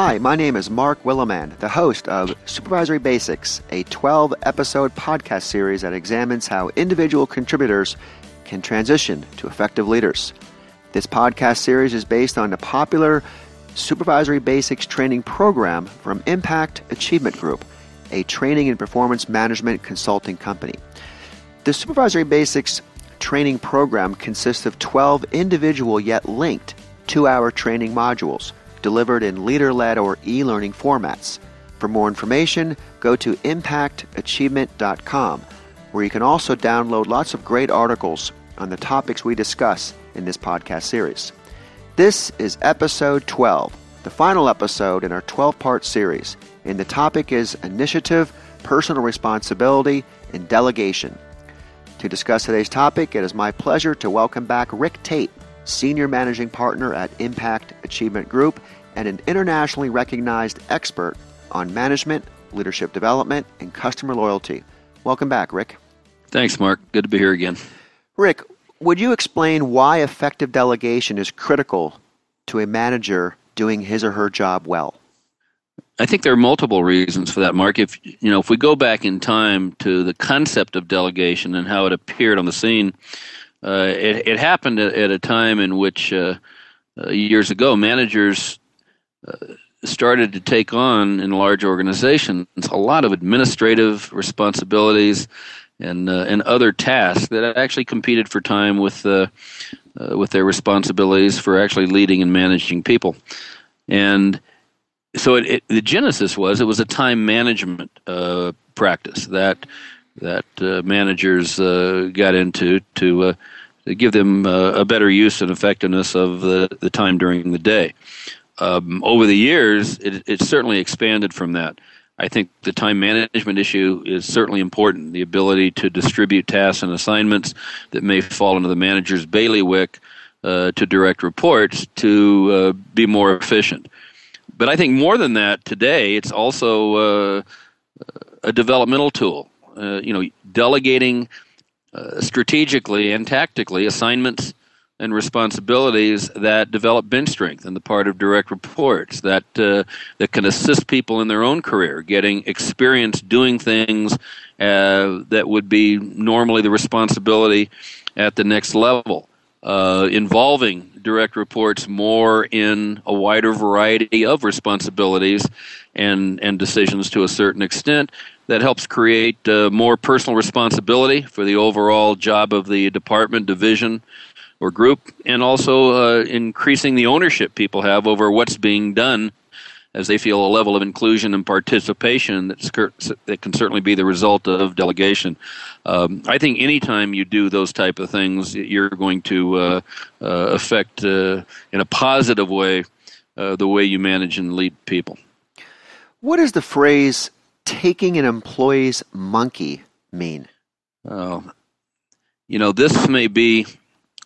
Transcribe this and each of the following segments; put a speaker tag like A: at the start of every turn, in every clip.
A: Hi, my name is Mark Williman, the host of Supervisory Basics, a 12 episode podcast series that examines how individual contributors can transition to effective leaders. This podcast series is based on the popular Supervisory Basics training program from Impact Achievement Group, a training and performance management consulting company. The Supervisory Basics training program consists of 12 individual yet linked two hour training modules delivered in leader led or e learning formats. For more information, go to impactachievement.com, where you can also download lots of great articles on the topics we discuss in this podcast series. This is episode 12, the final episode in our 12 part series, and the topic is initiative, personal responsibility, and delegation. To discuss today's topic, it is my pleasure to welcome back Rick Tate, Senior Managing Partner at Impact Achievement Group and an internationally recognized expert on management, leadership development, and customer loyalty. Welcome back, Rick.
B: Thanks, Mark. Good to be here again.
A: Rick, would you explain why effective delegation is critical to a manager doing his or her job well?
B: I think there are multiple reasons for that, Mark. If you know, if we go back in time to the concept of delegation and how it appeared on the scene, uh, it, it, happened at, a time in which uh, uh, years ago managers uh, started to take on in large organizations a lot of administrative responsibilities and uh, and other tasks that actually competed for time with uh, with their responsibilities for actually leading and managing people, and so it, it, the genesis was it was a time management practice that that uh, managers uh, got into to, uh, to give them a better use and effectiveness of the, the time during the day. Um, over the years, it, it certainly expanded from that. I think the time management issue is certainly important. The ability to distribute tasks and assignments that may fall into the manager's bailiwick uh, to direct reports to uh, be more efficient. But I think more than that, today it's also uh, a developmental tool. Uh, you know, delegating uh, strategically and tactically assignments and responsibilities that develop bench strength on the part of direct reports that uh, that can assist people in their own career, getting experience doing things uh, that would be normally the responsibility at the next level, uh, involving direct reports more in a wider variety of responsibilities and and decisions to a certain extent that helps create uh, more personal responsibility for the overall job of the department, division, or group, and also uh, increasing the ownership people have over what's being done as they feel a level of inclusion and participation that can certainly be the result of delegation. Um, I think anytime you do those type of things, you're going to uh, uh, affect uh, in a positive way uh, the way you manage and lead people.
A: What is the phrase taking an employee's monkey mean?
B: Uh, you know, this may be,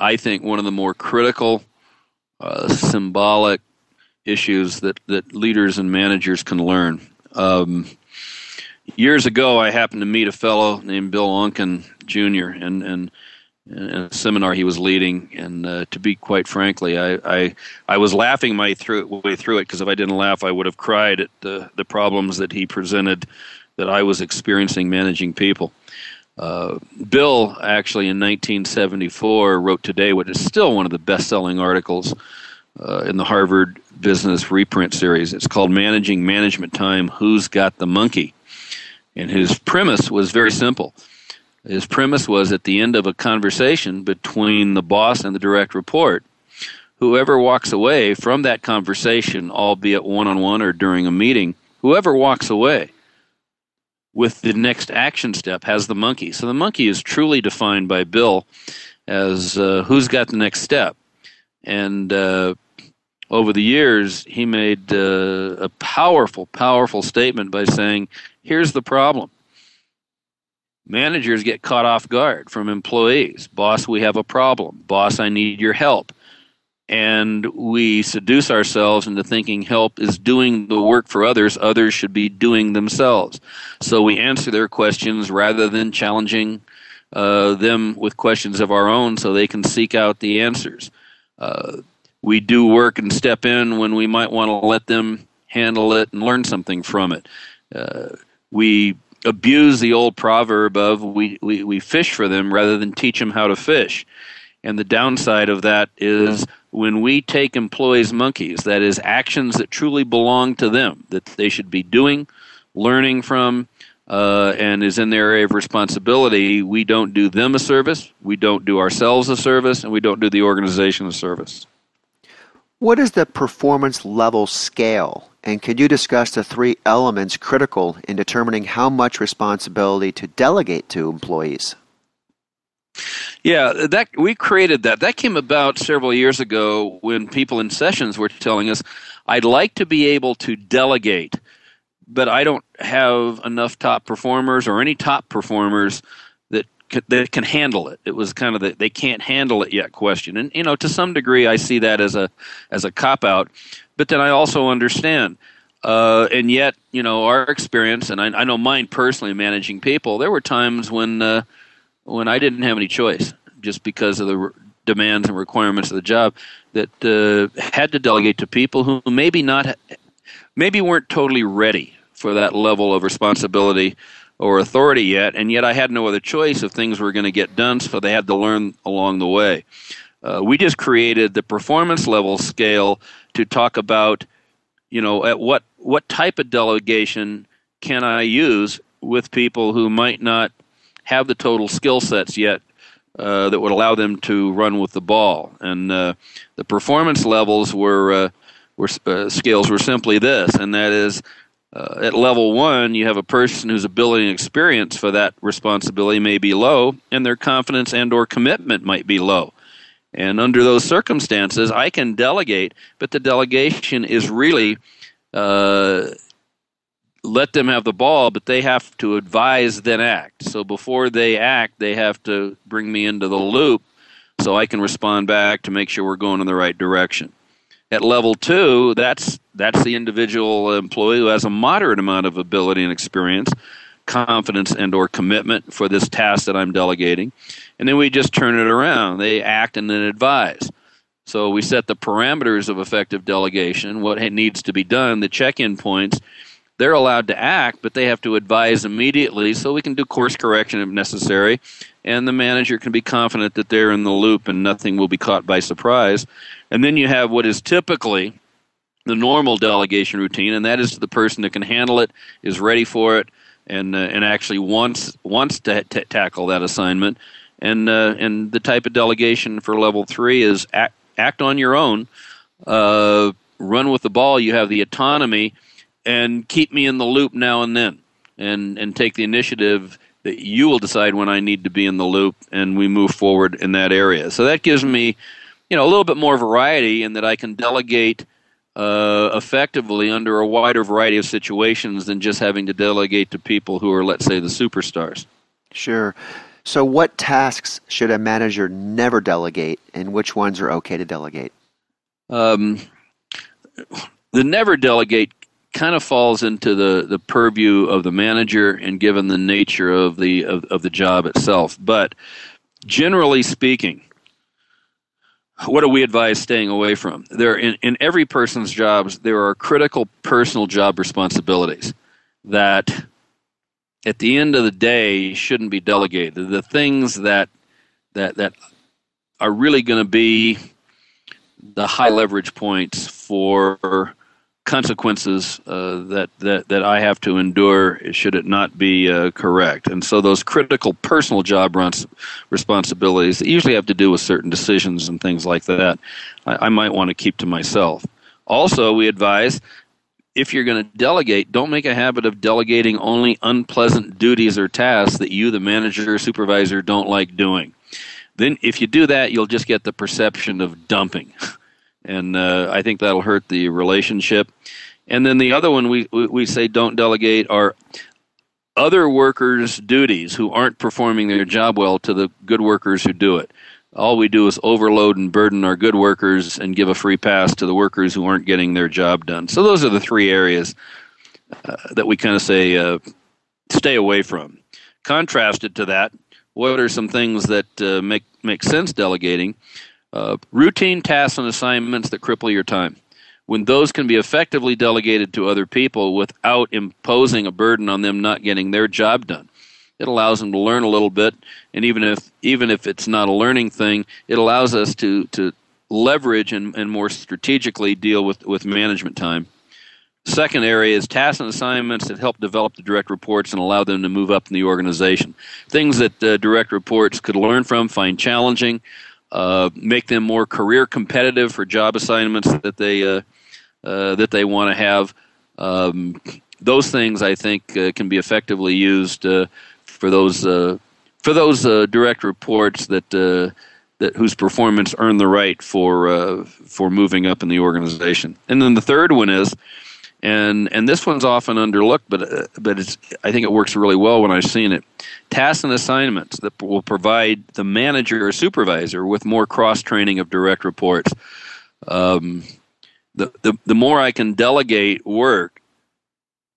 B: I think, one of the more critical, uh, symbolic issues that, that leaders and managers can learn. Um, years ago, I happened to meet a fellow named Bill Oncken Jr. and and in a seminar he was leading, and uh, to be quite frankly, I, I, I was laughing my through, way through it because if I didn't laugh, I would have cried at the the problems that he presented that I was experiencing managing people. Uh, Bill actually in 1974 wrote today what is still one of the best-selling articles uh, in the Harvard Business Reprint series. It's called "Managing Management Time: Who's Got the Monkey?" And his premise was very simple his premise was at the end of a conversation between the boss and the direct report, whoever walks away from that conversation, albeit one on one or during a meeting, whoever walks away with the next action step has the monkey. So the monkey is truly defined by Bill as uh, who's got the next step. And uh, over the years, he made uh, a powerful, powerful statement by saying, here's the problem Managers get caught off guard from employees. Boss, we have a problem. Boss, I need your help. And we seduce ourselves into thinking help is doing the work for others, others should be doing themselves. So we answer their questions rather than challenging uh, them with questions of our own so they can seek out the answers. Uh, we do work and step in when we might want to let them handle it, and learn something from it. Uh, we abuse the old proverb of we, we, we fish for them rather than teach them how to fish. And the downside of that is when we take employees' monkeys, that is, actions that truly belong to them, that they should be doing, learning from, uh, and is in their area of responsibility, we don't do them a service, we don't do ourselves a service, and we don't do the organization a service.
A: What is the performance level scale? And could you discuss the three elements critical in determining how much responsibility to delegate to employees?
B: Yeah, that we created that. That came about several years ago when people in sessions were telling us, "I'd like to be able to delegate, but I don't have enough top performers or any top performers that can handle it." It was kind of the they can't handle it yet question, and you know, to some degree, I see that as a as a cop out, but then I also understand. Uh, and yet, you know, our experience, and I, I, know mine personally managing people, there were times when uh, when I didn't have any choice, just because of the re- demands and requirements of the job, that uh, had to delegate to people who maybe not, maybe weren't totally ready for that level of responsibility or authority yet, and yet I had no other choice if things were going to get done, so they had to learn along the way. Uh, we just created the performance level scale to talk about, you know, at what what type of delegation can I use with people who might not have the total skill sets yet uh, that would allow them to run with the ball. And uh, the performance levels were, uh, were uh, scales were simply this, and that is. Uh, at level one, you have a person whose ability and experience for that responsibility may be low, and their confidence and/or commitment might be low. And under those circumstances, I can delegate, but the delegation is really uh, let them have the ball, but they have to advise then act. So before they act, they have to bring me into the loop so I can respond back to make sure we're going in the right direction. At level two, that's that's the individual employee who has a moderate amount of ability and experience, confidence and or commitment for this task that I'm delegating. And then we just turn it around. They act and then advise. So we set the parameters of effective delegation, what needs to be done, the check-in points, they're allowed to act, but they have to advise immediately so we can do course correction if necessary. And the manager can be confident that they're in the loop and nothing will be caught by surprise. And then you have what is typically the normal delegation routine, and that is the person that can handle it, is ready for it, and uh, and actually wants wants to t- tackle that assignment. And uh, and the type of delegation for level three is act, act on your own, uh, run with the ball. You have the autonomy and keep me in the loop now and then and and take the initiative that you will decide when I need to be in the loop and we move forward in that area. So that gives me, you know, a little bit more variety in that I can delegate uh, effectively under a wider variety of situations than just having to delegate to people who are, let's say, the superstars.
A: Sure. So, what tasks should a manager never delegate, and which ones are okay to delegate? Um,
B: the never delegate kind of falls into the, the purview of the manager and given the nature of the of, of the job itself. But generally speaking, what do we advise staying away from? There in, in every person's jobs there are critical personal job responsibilities that at the end of the day shouldn't be delegated. The things that that that are really going to be the high leverage points for consequences uh, that, that that I have to endure should it not be uh, correct. And so those critical personal job runs, responsibilities that usually have to do with certain decisions and things like that, I, I might want to keep to myself. Also, we advise if you're going to delegate, don't make a habit of delegating only unpleasant duties or tasks that you, the manager or supervisor, don't like doing. Then, if you do that, you'll just get the perception of dumping. and uh, I think that'll hurt the relationship. And then the other one we we say don't delegate are other workers' duties who aren't performing their job well to the good workers who do it. All we do is overload and burden our good workers and give a free pass to the workers who aren't getting their job done. So those are the three areas uh, that we kind of say uh, stay away from. Contrasted to that, what are some things that uh, make make sense delegating? Uh, routine tasks and assignments that cripple your time. when those can be effectively delegated to other people without imposing a burden on them not getting their job done. It allows them to learn a little bit, and even if even if it's not a learning thing, it allows us to to leverage and, and more strategically deal with, with management time. Second area is tasks and assignments that help develop the direct reports and allow them to move up in the organization. Things that uh, direct reports could learn from, find challenging, uh, make them more career competitive for job assignments that they uh, uh that they want to have. Um, those things I think uh, can be effectively used uh, for those for those direct reports that that whose performance earned the right for for moving up in the organization. And then the third one is and and this one's often underlooked, but uh, but it's I think it works really well when I've seen it. Tasks and assignments that will provide the manager or supervisor with more cross training of direct reports. Um, the, the the more I can delegate work,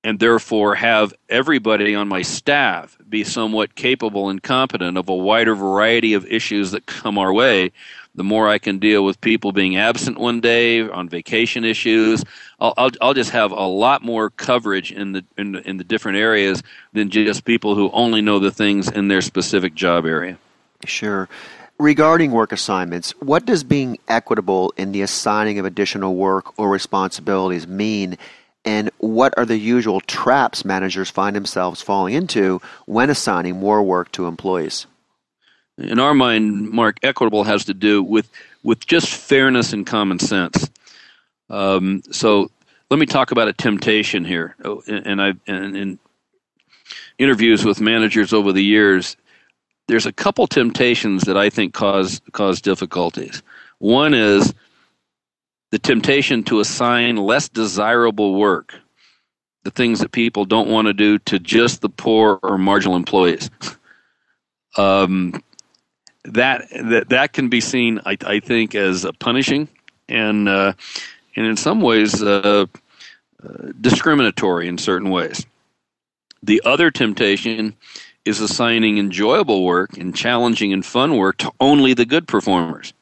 B: and therefore have everybody on my staff be somewhat capable and competent of a wider variety of issues that come our way, the more I can deal with people being absent one day on vacation issues. I'll, I'll, I'll just have a lot more coverage in the, in the in the different areas than just people who only know the things in their specific job area.
A: Sure. Regarding work assignments, what does being equitable in the assigning of additional work or responsibilities mean? And what are the usual traps managers find themselves falling into when assigning more work to employees?
B: in our mind, Mark, equitable has to do with with just fairness and common sense. Um, so let me talk about a temptation here. Oh, and I in interviews with managers over the years, there's a couple temptations that I think cause cause difficulties. One is the temptation to assign less desirable work, the things that people don't want to do, to just the poor or marginal employees. Um, that that that can be seen, I, I think, as punishing and uh, and in some ways uh, uh, discriminatory in certain ways. The other temptation is assigning enjoyable work and challenging and fun work to only the good performers.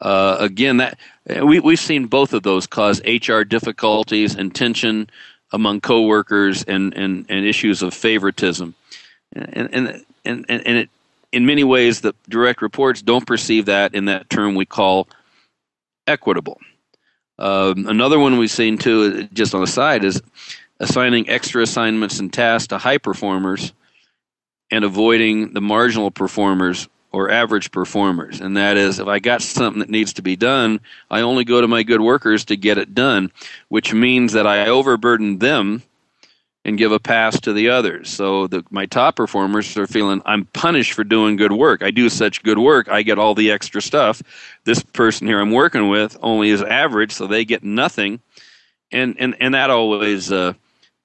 B: Uh, again, that we we've seen both of those cause HR difficulties and tension among coworkers and and, and issues of favoritism, and and and and, it in many ways, the direct reports don't perceive that in that term we call equitable. Um, another one we've seen too, just on the side, is assigning extra assignments and tasks to high performers and avoiding the marginal performers or average performers. And that is, if I got something that needs to be done, I only go to my good workers to get it done, which means that I overburden them and give a pass to the others. So the, my top performers are feeling I'm punished for doing good work. I do such good work, I get all the extra stuff. This person here I'm working with only is average, so they get nothing, and and and that always uh,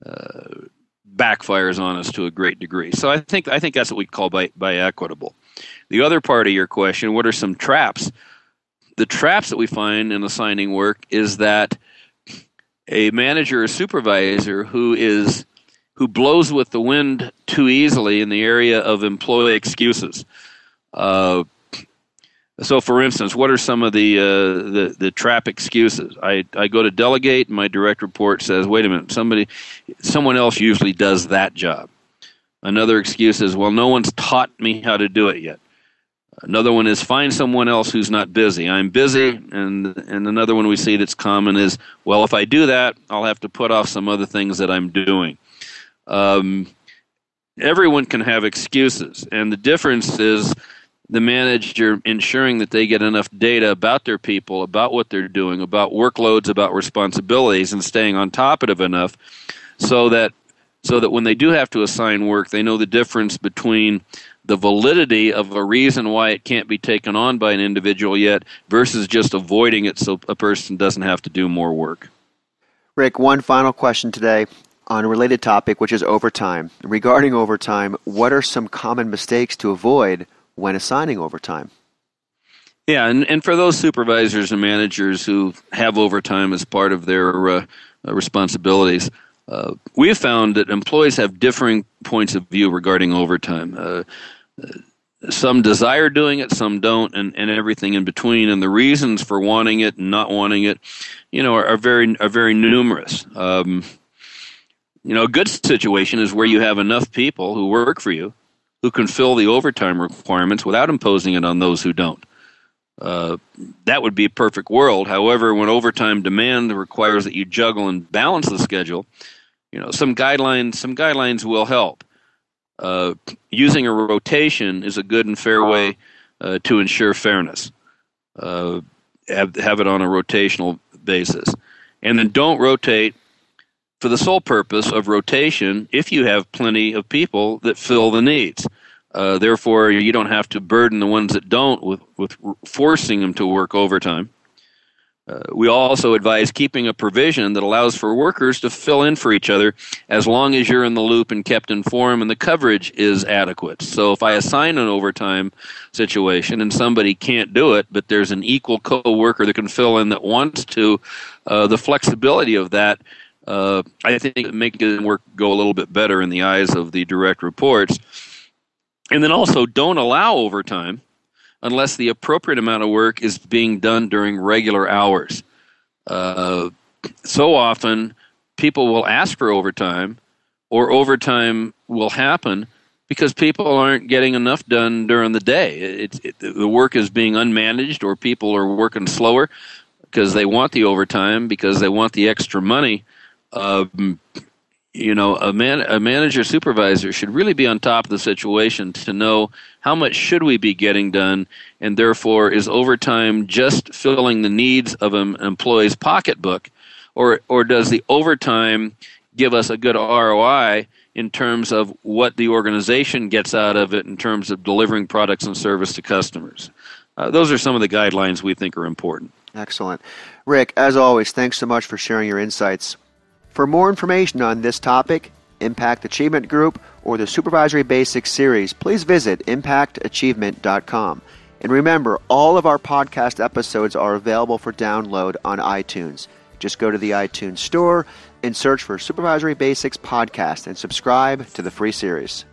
B: uh, backfires on us to a great degree. So I think I think that's what we call by by equitable. The other part of your question: what are some traps? The traps that we find in assigning work is that a manager or supervisor who is who blows with the wind too easily in the area of employee excuses. Uh, so, for instance, what are some of the, uh, the the trap excuses? I, I go to delegate, and my direct report says, "Wait a minute, somebody, someone else usually does that job." Another excuse is, "Well, no one's taught me how to do it yet." Another one is find someone else who's not busy. I'm busy, and and another one we see that's common is, well, if I do that, I'll have to put off some other things that I'm doing. Um, everyone can have excuses, and the difference is the manager ensuring that they get enough data about their people, about what they're doing, about workloads, about responsibilities, and staying on top of it enough so that so that when they do have to assign work, they know the difference between the validity of a reason why it can't be taken on by an individual yet versus just avoiding it so a person doesn't have to do more work.
A: Rick, one final question today on a related topic, which is overtime. Regarding overtime, what are some common mistakes to avoid when assigning overtime?
B: Yeah, and, and for those supervisors and managers who have overtime as part of their uh, uh responsibilities, uh, we have found that employees have differing points of view regarding overtime. Uh, some desire doing it, some don't, and, and everything in between. And the reasons for wanting it and not wanting it, you know, are, are very are very numerous. Um, you know, a good situation is where you have enough people who work for you who can fill the overtime requirements without imposing it on those who don't. Uh, that would be a perfect world. However, when overtime demand requires that you juggle and balance the schedule, you know some guidelines some guidelines will help. Uh, using a rotation is a good and fair way uh, to ensure fairness. Uh, have, have it on a rotational basis, and then don't rotate for the sole purpose of rotation if you have plenty of people that fill the needs. Uh, therefore, you don't have to burden the ones that don't with, with forcing them to work overtime. Uh, we also advise keeping a provision that allows for workers to fill in for each other as long as you're in the loop and kept informed and the coverage is adequate. So if I assign an overtime situation and somebody can't do it, but there's an equal co-worker that can fill in that wants to, uh, the flexibility of that, uh, I think it makes the work go a little bit better in the eyes of the direct reports. And then also don't allow overtime unless the appropriate amount of work is being done during regular hours. Uh, so often, people will ask for overtime, or overtime will happen because people aren't getting enough done during the day. It, it, the work is being unmanaged, or people are working slower because they want the overtime, because they want the extra money. Um, you know a man a manager supervisor should really be on top of the situation to know how much should we be getting done and therefore is overtime just filling the needs of an employee's pocketbook or or does the overtime give us a good ROI in terms of what the organization gets out of it in terms of delivering products and service to customers? Uh, those are some of the guidelines we think are important.
A: Excellent. Rick as always thanks so much for sharing your insights for more information on this topic, Impact Achievement Group, or the Supervisory Basics series, please visit impactachievement.com. And remember, all of our podcast episodes are available for download on iTunes. Just go to the iTunes store and search for Supervisory Basics Podcast and subscribe to the free series.